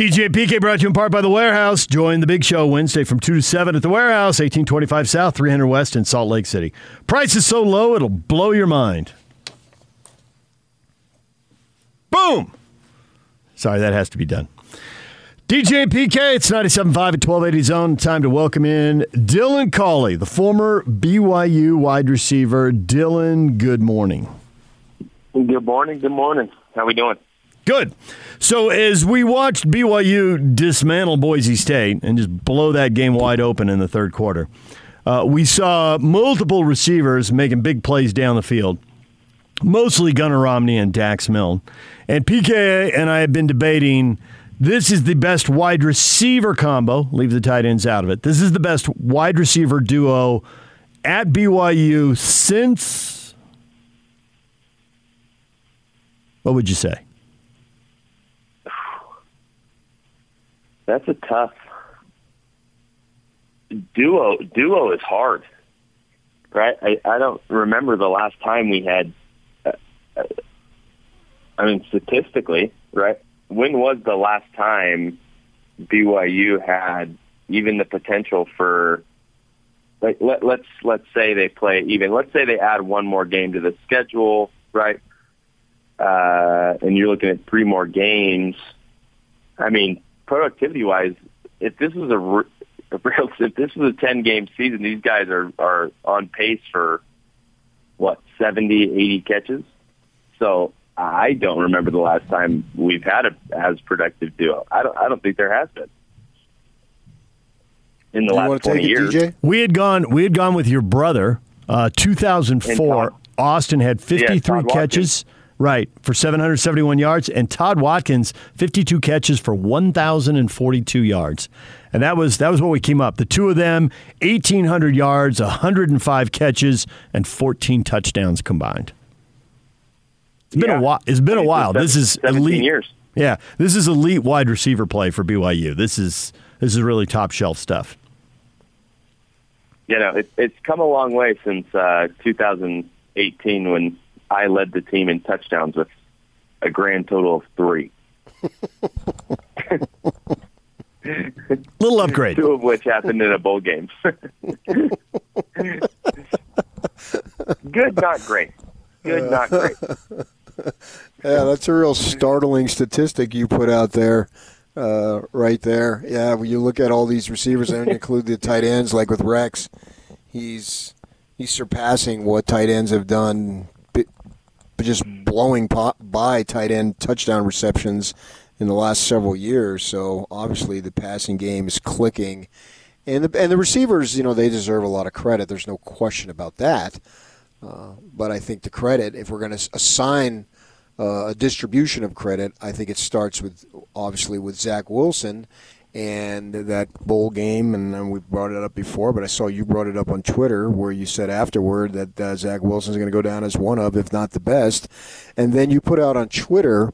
DJ PK brought to you in part by The Warehouse. Join the big show Wednesday from 2 to 7 at The Warehouse, 1825 South, 300 West in Salt Lake City. Price is so low, it'll blow your mind. Boom! Sorry, that has to be done. DJ PK, it's 97.5 at 1280 zone. Time to welcome in Dylan Collie, the former BYU wide receiver. Dylan, good morning. Good morning. Good morning. How are we doing? Good. So as we watched BYU dismantle Boise State and just blow that game wide open in the third quarter, uh, we saw multiple receivers making big plays down the field, mostly Gunner Romney and Dax Milne. And PK and I have been debating this is the best wide receiver combo. Leave the tight ends out of it. This is the best wide receiver duo at BYU since. What would you say? That's a tough duo. Duo is hard, right? I, I don't remember the last time we had. Uh, uh, I mean, statistically, right? When was the last time BYU had even the potential for? Like let, let's let's say they play even. Let's say they add one more game to the schedule, right? Uh, and you're looking at three more games. I mean, productivity wise, if this is a, a real, if this is a ten game season, these guys are are on pace for what 70, 80 catches. So I don't remember the last time we've had a as productive duo. I don't. I don't think there has been in the You last want to twenty take it, years. DJ? We had gone. We had gone with your brother. Uh, 2004. Austin had 53 Todd Watkins. catches, right, for 771 yards, and Todd Watkins 52 catches for 1,042 yards, and that was that was what we came up. The two of them, 1,800 yards, 105 catches, and 14 touchdowns combined. It's been Yeah. a while. It's been a while. This is 17 elite. years. Yeah, this is elite wide receiver play for BYU. This is this is really top shelf stuff. you know, it, it's come a long way since uh, 2018 when I led the team in touchdowns with a grand total of three, Little upgrade. two of which happened in a bowl game. Good, not great. Good, not great. Yeah, that's a real startling statistic you put out there, uh, right there. Yeah, when you look at all these receivers and include the tight ends, like with Rex, he's he's surpassing what tight ends have done, bi- but just blowing by tight end touchdown receptions in the last several years. So obviously the passing game is clicking, and the and the receivers, you know, they deserve a lot of credit. There's no question about that. Uh, but I think the credit, if we're going to assign uh, a distribution of credit, I think it starts with obviously with Zach Wilson and that bowl game, and, and we brought it up before, but I saw you brought it up on Twitter where you said afterward that uh, Zach Wilson's going to go down as one of, if not the best, and then you put out on Twitter.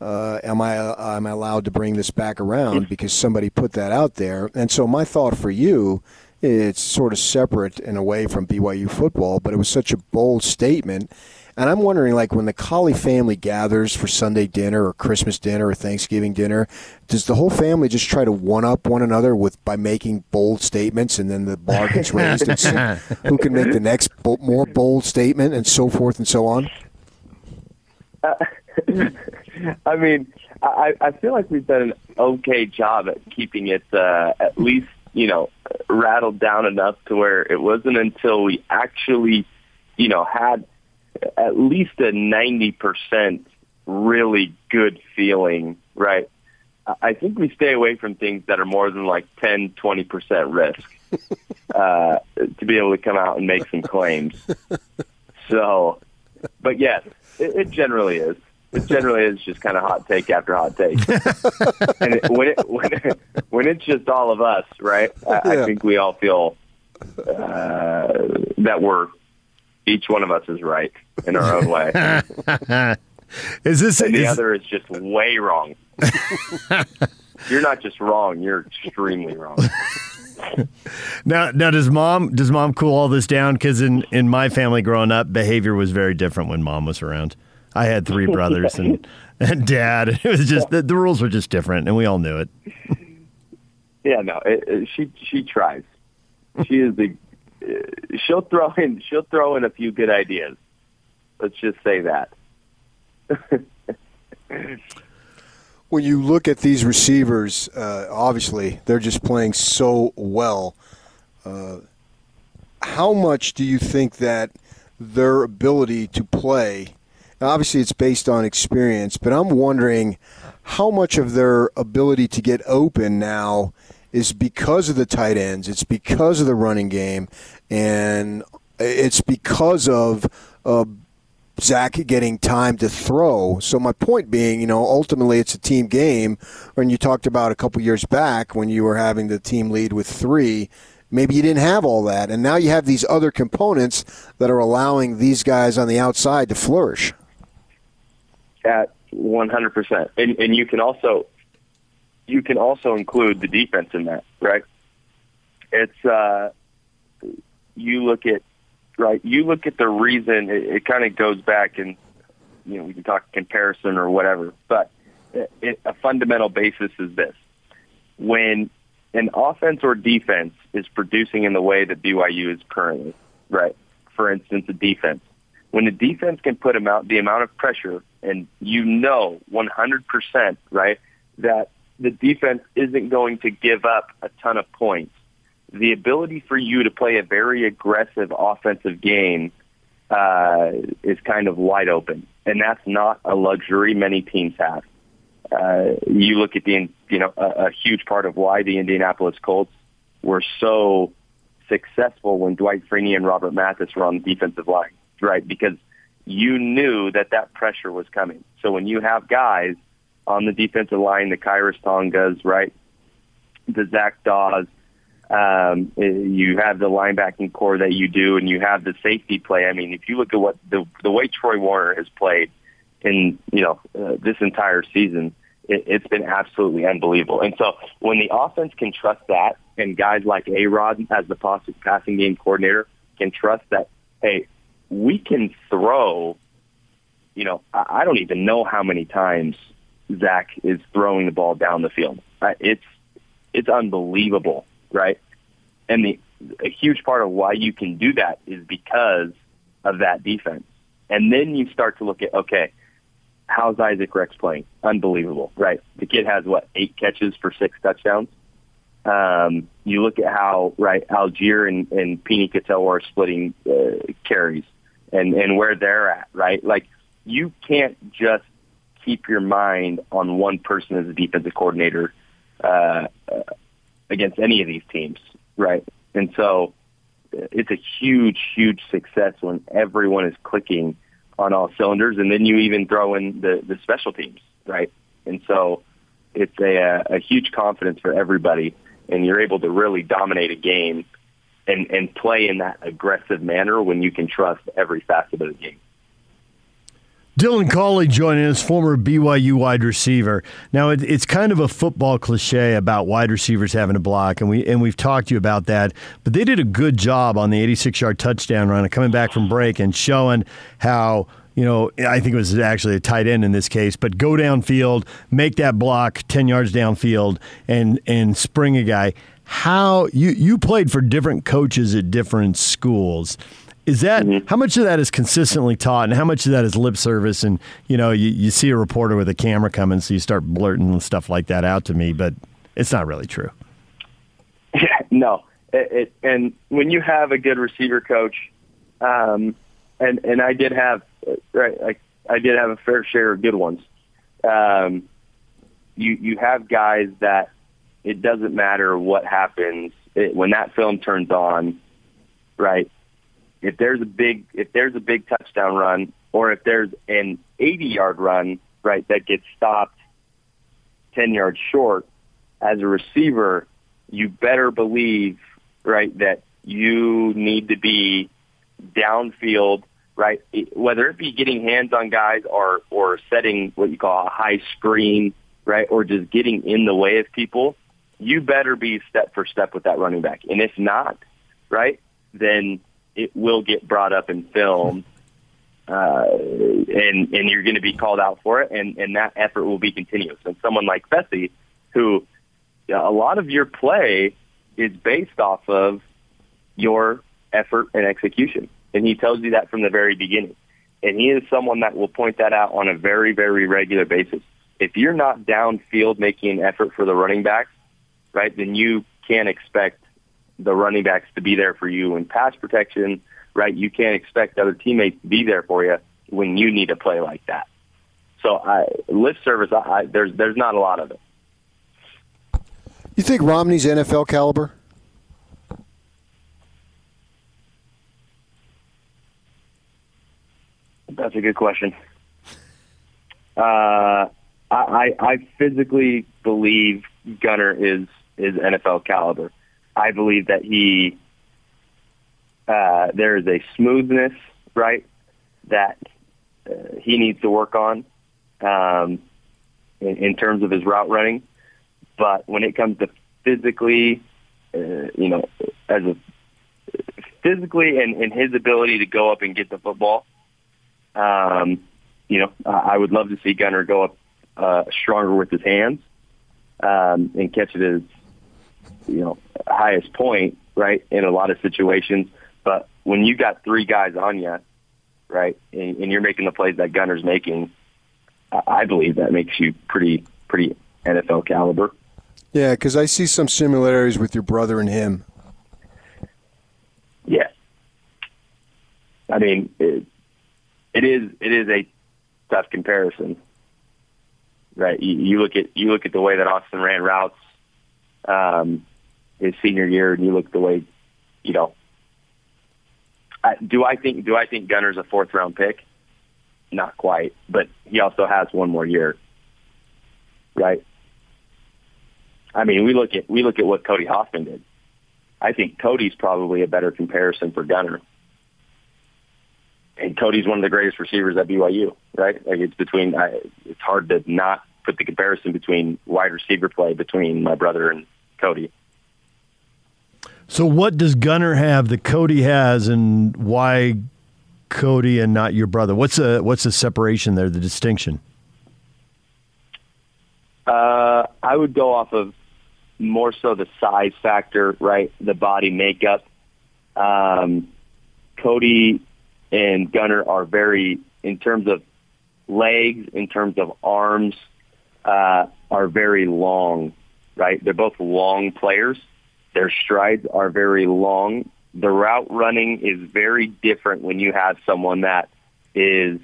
Uh, am I am I allowed to bring this back around because somebody put that out there? And so my thought for you, it's sort of separate in a way from BYU football, but it was such a bold statement. And I'm wondering, like, when the Collie family gathers for Sunday dinner or Christmas dinner or Thanksgiving dinner, does the whole family just try to one up one another with by making bold statements, and then the bar gets raised, and see who can make the next bo- more bold statement, and so forth and so on? I mean, I, I feel like we've done an okay job at keeping it uh, at least, you know, rattled down enough to where it wasn't until we actually, you know, had at least a 90% really good feeling, right? I- think we stay away from things that are more than like 10, 20% risk uh, to be able to come out and make some claims. So, but yes, it, it generally is. It generally is just kind of hot take after hot take. and it, when it when it, when it's just all of us, right? I, Yeah. I think we all feel uh, that we're each one of us is right in our own way. Is this And the is, other is just way wrong. you're not just wrong; you're extremely wrong. now? Now, does mom does mom cool all this down? Because in in my family growing up, behavior was very different when mom was around. I had three brothers and and dad. It was just the, the rules were just different, and we all knew it. Yeah, no, it, it, she she tries. She is the. Uh, she'll throw in. She'll throw in a few good ideas. Let's just say that. when you look at these receivers, uh, obviously they're just playing so well. Uh, how much do you think that their ability to play? Obviously, it's based on experience, but I'm wondering how much of their ability to get open now is because of the tight ends. It's because of the running game, and it's because of uh, Zach getting time to throw. So my point being, you know, ultimately it's a team game. When you talked about a couple years back when you were having the team lead with three, maybe you didn't have all that, and now you have these other components that are allowing these guys on the outside to flourish. At one hundred percent, and and you can also you can also include the defense in that, right? It's uh, you look at right? You look at the reason it, it kind of goes back and you know we can talk comparison or whatever, but it, it, a fundamental basis is this: when an offense or defense is producing in the way that BYU is currently, right? For instance, a defense. When the defense can put amount the amount of pressure, and you know 100%, right, that the defense isn't going to give up a ton of points the ability for you to play a very aggressive offensive game uh, is kind of wide open, and that's not a luxury many teams have. Uh, you look at the, you know, a, a huge part of why the Indianapolis Colts were so successful when Dwight Freeney and Robert Mathis were on the defensive line, right? Because you knew that that pressure was coming. So when you have guys on the defensive line, the Khyiris Tongas, right, the Zac Dawes, um, you have the linebacking corps that you do, and you have the safety play. I mean, if you look at what the the way Troy Warner has played in you know uh, this entire season, it, it's been absolutely unbelievable. And so when the offense can trust that, and guys like A Rod as the passing game coordinator can trust that, hey, we can throw. You know, I don't even know how many times Zach is throwing the ball down the field. It's it's unbelievable right? And the a huge part of why you can do that is because of that defense. And then you start to look at okay, how's Isaac Rex playing? Unbelievable, right? The kid has what eight catches for six touchdowns. Um, you look at how right Allgeier and, and Pini Katoa are splitting uh, carries and and where they're at, right? Like you can't just keep your mind on one person as a defensive coordinator uh, against any of these teams, right? And so it's a huge, huge success when everyone is clicking on all cylinders, and then you even throw in the the special teams, right? And so it's a a huge confidence for everybody, and you're able to really dominate a game and and play in that aggressive manner when you can trust every facet of the game. Dylan Collie joining us, former BYU wide receiver. Now it, it's kind of a football cliche about wide receivers having to block, and we and we've talked to you about that. But they did a good job on the 86-yard touchdown run, coming back from break and showing how you know, I think it was actually a tight end in this case, but go downfield, make that block 10 yards downfield and and spring a guy. How you you played for different coaches at different schools. Is that mm-hmm. how much of that is consistently taught, and how much of that is lip service? And you know, you, you see a reporter with a camera coming, so you start blurting stuff like that out to me, but it's not really true. no, it, it, and when you have a good receiver coach, um, and and I did have right, like I did have a fair share of good ones. Um, you you have guys that it doesn't matter what happens it, when that film turns on, right? If there's a big if there's a big touchdown run or if there's an 80 yard run right that gets stopped 10 yards short as a receiver you better believe right that you need to be downfield right whether it be getting hands on guys or or setting what you call a high screen right or just getting in the way of people you better be step for step with that running back. And if not right then it will get brought up in film uh, and and you're going to be called out for it, and and that effort will be continuous. And someone like Fesi, who a lot of your play is based off of your effort and execution, and he tells you that from the very beginning. And he is someone that will point that out on a very very regular basis. If you're not downfield making an effort for the running backs, right, then you can't expect the running backs to be there for you in pass protection right? You can't expect other teammates to be there for you when you need to play like that. So I, lip service, I, I, there's there's not a lot of it. You think Romney's NFL caliber? That's a good question. Uh, I, I physically believe Gunner is is NFL caliber. I believe that he uh, there is a smoothness, right, that uh, he needs to work on um, in, in terms of his route running. But when it comes to physically, uh, you know, as a physically and, and his ability to go up and get the football, um, you know, I would love to see Gunner go up uh, stronger with his hands um, and catch it as, you know, highest point, right, in a lot of situations. But when you got three guys on you, right, and, and you're making the plays that Gunner's making, I believe that makes you pretty pretty NFL caliber. Yeah, because I see some similarities with your brother and him. Yeah, I mean it, it is it is a tough comparison, right? You, you look at you look at the way that Austin ran routes um, his senior year, and you look the way you know do I think do I think Gunner's a fourth round pick? Not quite, but he also has one more year, right? I mean, we look at we look at what Cody Hoffman did. I think Cody's probably a better comparison for Gunner. And Cody's one of the greatest receivers at BYU, right? Like it's between. I, it's hard to not put the comparison between wide receiver play between my brother and Cody. So, what does Gunner have that Cody has, and why Cody and not your brother? What's the what's the separation there? The distinction? Uh, I would go off of more so the size factor, right? The body makeup. Um, Cody and Gunner are very, in terms of legs, in terms of arms, uh, are very long, right? They're both long players. Their strides are very long. The route running is very different when you have someone that is,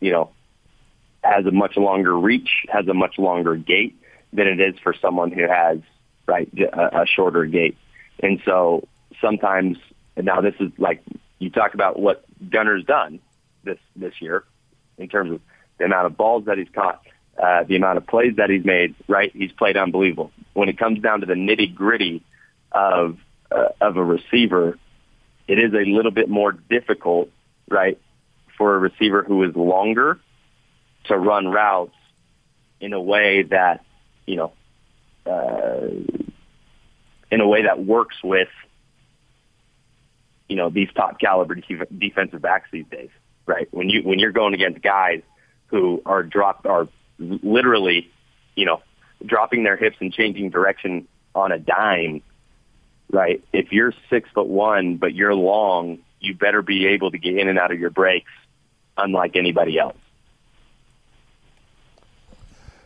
you know, has a much longer reach, has a much longer gait than it is for someone who has, right, a, a shorter gait. And so sometimes, now this is like, you talk about what Gunner's done this, this year in terms of the amount of balls that he's caught, uh, the amount of plays that he's made, right? He's played unbelievable. When it comes down to the nitty gritty of uh, of a receiver, it is a little bit more difficult, right, for a receiver who is longer to run routes in a way that you know uh, in a way that works with you know these top caliber defensive backs these days, right? When you when you're going against guys who are dropped are literally you know dropping their hips and changing direction on a dime right? If you're six foot one, but you're long, you better be able to get in and out of your breaks, unlike anybody else.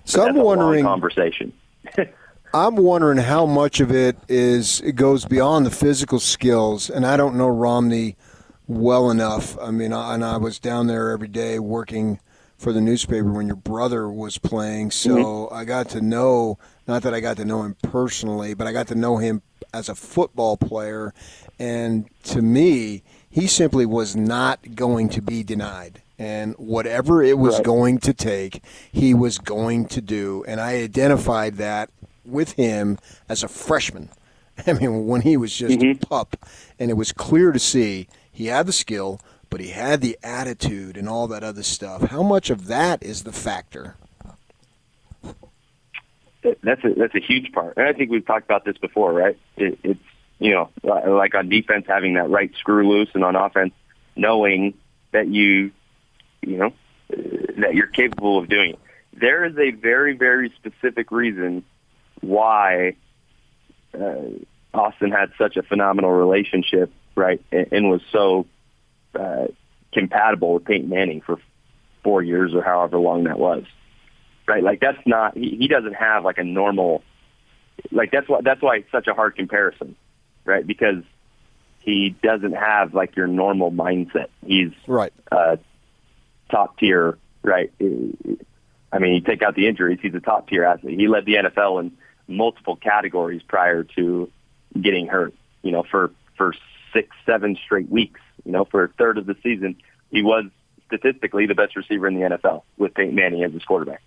So I'm wondering conversation. I'm wondering how much of it is it goes beyond the physical skills, and I don't know Romney well enough. I mean, I, and I was down there every day working for the newspaper when your brother was playing, so mm-hmm. I got to know. Not that I got to know him personally, but I got to know him as a football player. And to me, he simply was not going to be denied. And whatever it was right. going to take, he was going to do. And I identified that with him as a freshman. I mean, when he was just mm-hmm. a pup. And it was clear to see he had the skill, but he had the attitude and all that other stuff. How much of that is the factor? that's a that's a huge part. And I think we've talked about this before, right? It, it's you know like on defense having that right screw loose, and on offense knowing that you you know, that you're capable of doing it. There is a very, very specific reason why uh, Austin had such a phenomenal relationship, right, and, and was so uh, compatible with Peyton Manning for four years or however long that was, right? Like that's not he, he doesn't have like a normal, like that's why that's why it's such a hard comparison, right? Because he doesn't have like your normal mindset. He's right, uh, top tier, right? I mean, you take out the injuries, he's a top tier athlete. He led the NFL in multiple categories prior to getting hurt. You know, for for six, seven straight weeks. You know, for a third of the season, he was statistically the best receiver in the NFL with Peyton Manning as his quarterback.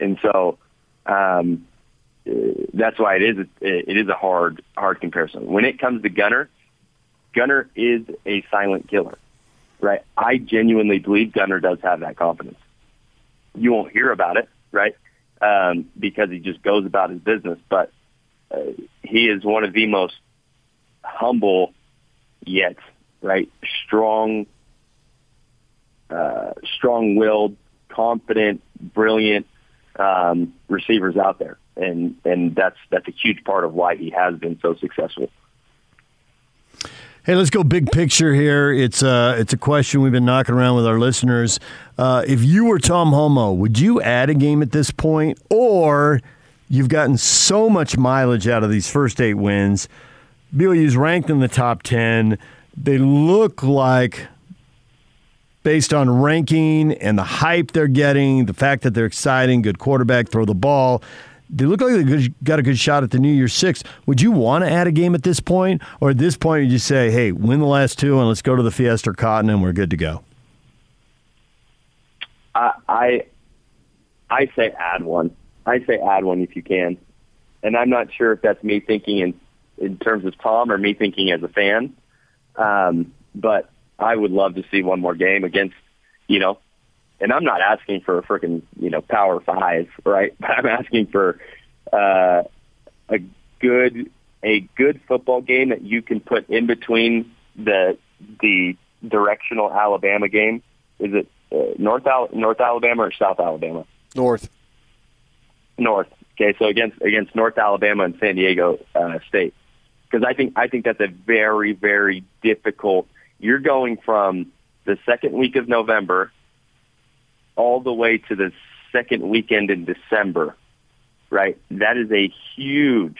And so um, that's why it is it is a hard hard comparison. When it comes to Gunner, Gunner is a silent killer, right? I genuinely believe Gunner does have that confidence. You won't hear about it, right? Um, because he just goes about his business, but uh, he is one of the most humble yet right strong uh, strong-willed confident brilliant um, receivers out there and and that's that's a huge part of why he has been so successful Hey, let's go big picture here. It's a, uh, it's a question we've been knocking around with our listeners. Uh, if you were Tom Holmoe, would you add a game at this point, or you've gotten so much mileage out of these first eight wins? BYU's ranked in the top ten. They look like, based on ranking and the hype they're getting, the fact that they're exciting, good quarterback, throw the ball they look like they got a good shot at the New Year's Six. Would you want to add a game at this point, or at this point you just say, "Hey, win the last two and let's go to the Fiesta Cotton and we're good to go"? I I, I say add one. I say add one if you can, and I'm not sure if that's me thinking in in terms of Tom or me thinking as a fan. Um, but I would love to see one more game against, you know, and I'm not asking for a freaking you know power five, right? But I'm asking for uh, a good a good football game that you can put in between the the directional Alabama game. Is it uh, North Al- North Alabama or South Alabama? North. North. Okay, so against against North Alabama and San Diego uh, State, because I think I think that's a very very difficult. You're going from the second week of November all the way to the second weekend in December, right? That is a huge,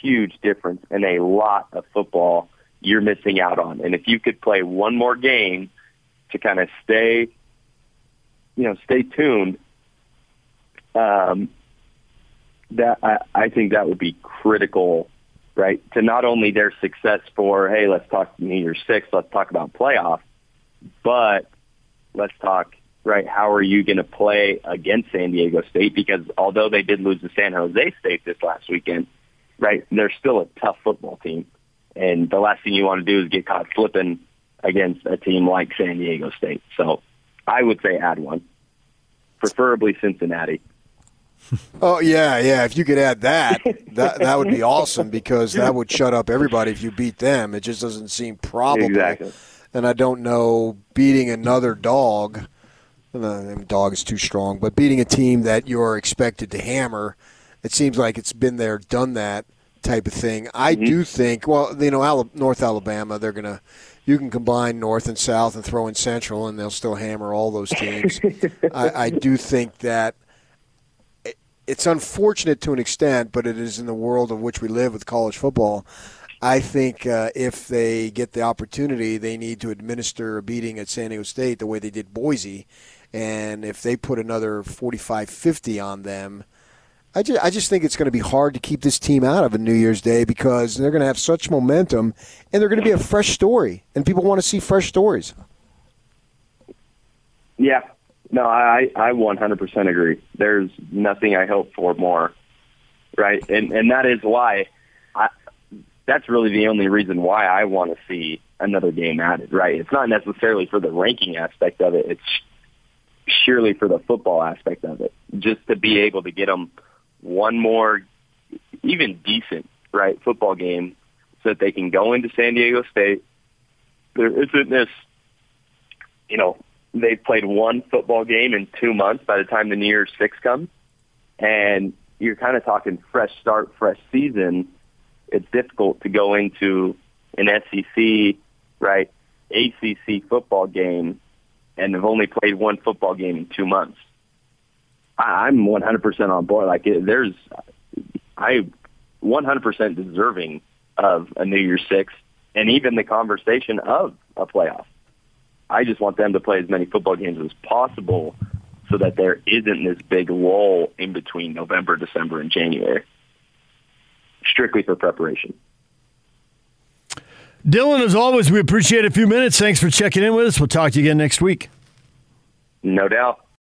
huge difference and a lot of football you're missing out on. And if you could play one more game to kind of stay, you know, stay tuned, um, that I, I think that would be critical, right? To not only their success for, hey, let's talk New Year's Six, let's talk about playoff, but let's talk right, how are you going to play against San Diego State? Because although they did lose to San Jose State this last weekend, right, they're still a tough football team. And the last thing you want to do is get caught slipping against a team like San Diego State. So I would say add one, preferably Cincinnati. Oh yeah, yeah. If you could add that, that that would be awesome because that would shut up everybody if you beat them. It just doesn't seem probable. Exactly. And I don't know beating another dog the dog is too strong, but beating a team that you're expected to hammer, it seems like it's been there, done that type of thing. I mm-hmm. do think, well, you know, North Alabama, they're going to, you can combine North and South and throw in Central, and they'll still hammer all those teams. I, I do think that it's unfortunate to an extent, but it is in the world of which we live with college football. I think uh, if they get the opportunity, they need to administer a beating at San Diego State the way they did Boise and if they put another 45 50 on them, I just, I just think it's going to be hard to keep this team out of a New Year's Day because they're going to have such momentum and they're going to be a fresh story, and people want to see fresh stories. Yeah, no, I I 100% agree. There's nothing I hope for more, right? And and that is why I that's really the only reason why I want to see another game added, right? It's not necessarily for the ranking aspect of it. It's surely for the football aspect of it, just to be able to get them one more, even decent, right, football game so that they can go into San Diego State. There isn't this, you know, they've played one football game in two months by the time the New Year's Six comes, and you're kind of talking fresh start, fresh season. It's difficult to go into an SEC, right, ACC football game, and have only played one football game in two months. I'm 100% on board. Like, it, there's, I 100% deserving of a New Year's Six, and even the conversation of a playoff. I just want them to play as many football games as possible so that there isn't this big lull in between November, December, and January, strictly for preparation. Dylan, as always, we appreciate a few minutes. Thanks for checking in with us. We'll talk to you again next week. No doubt.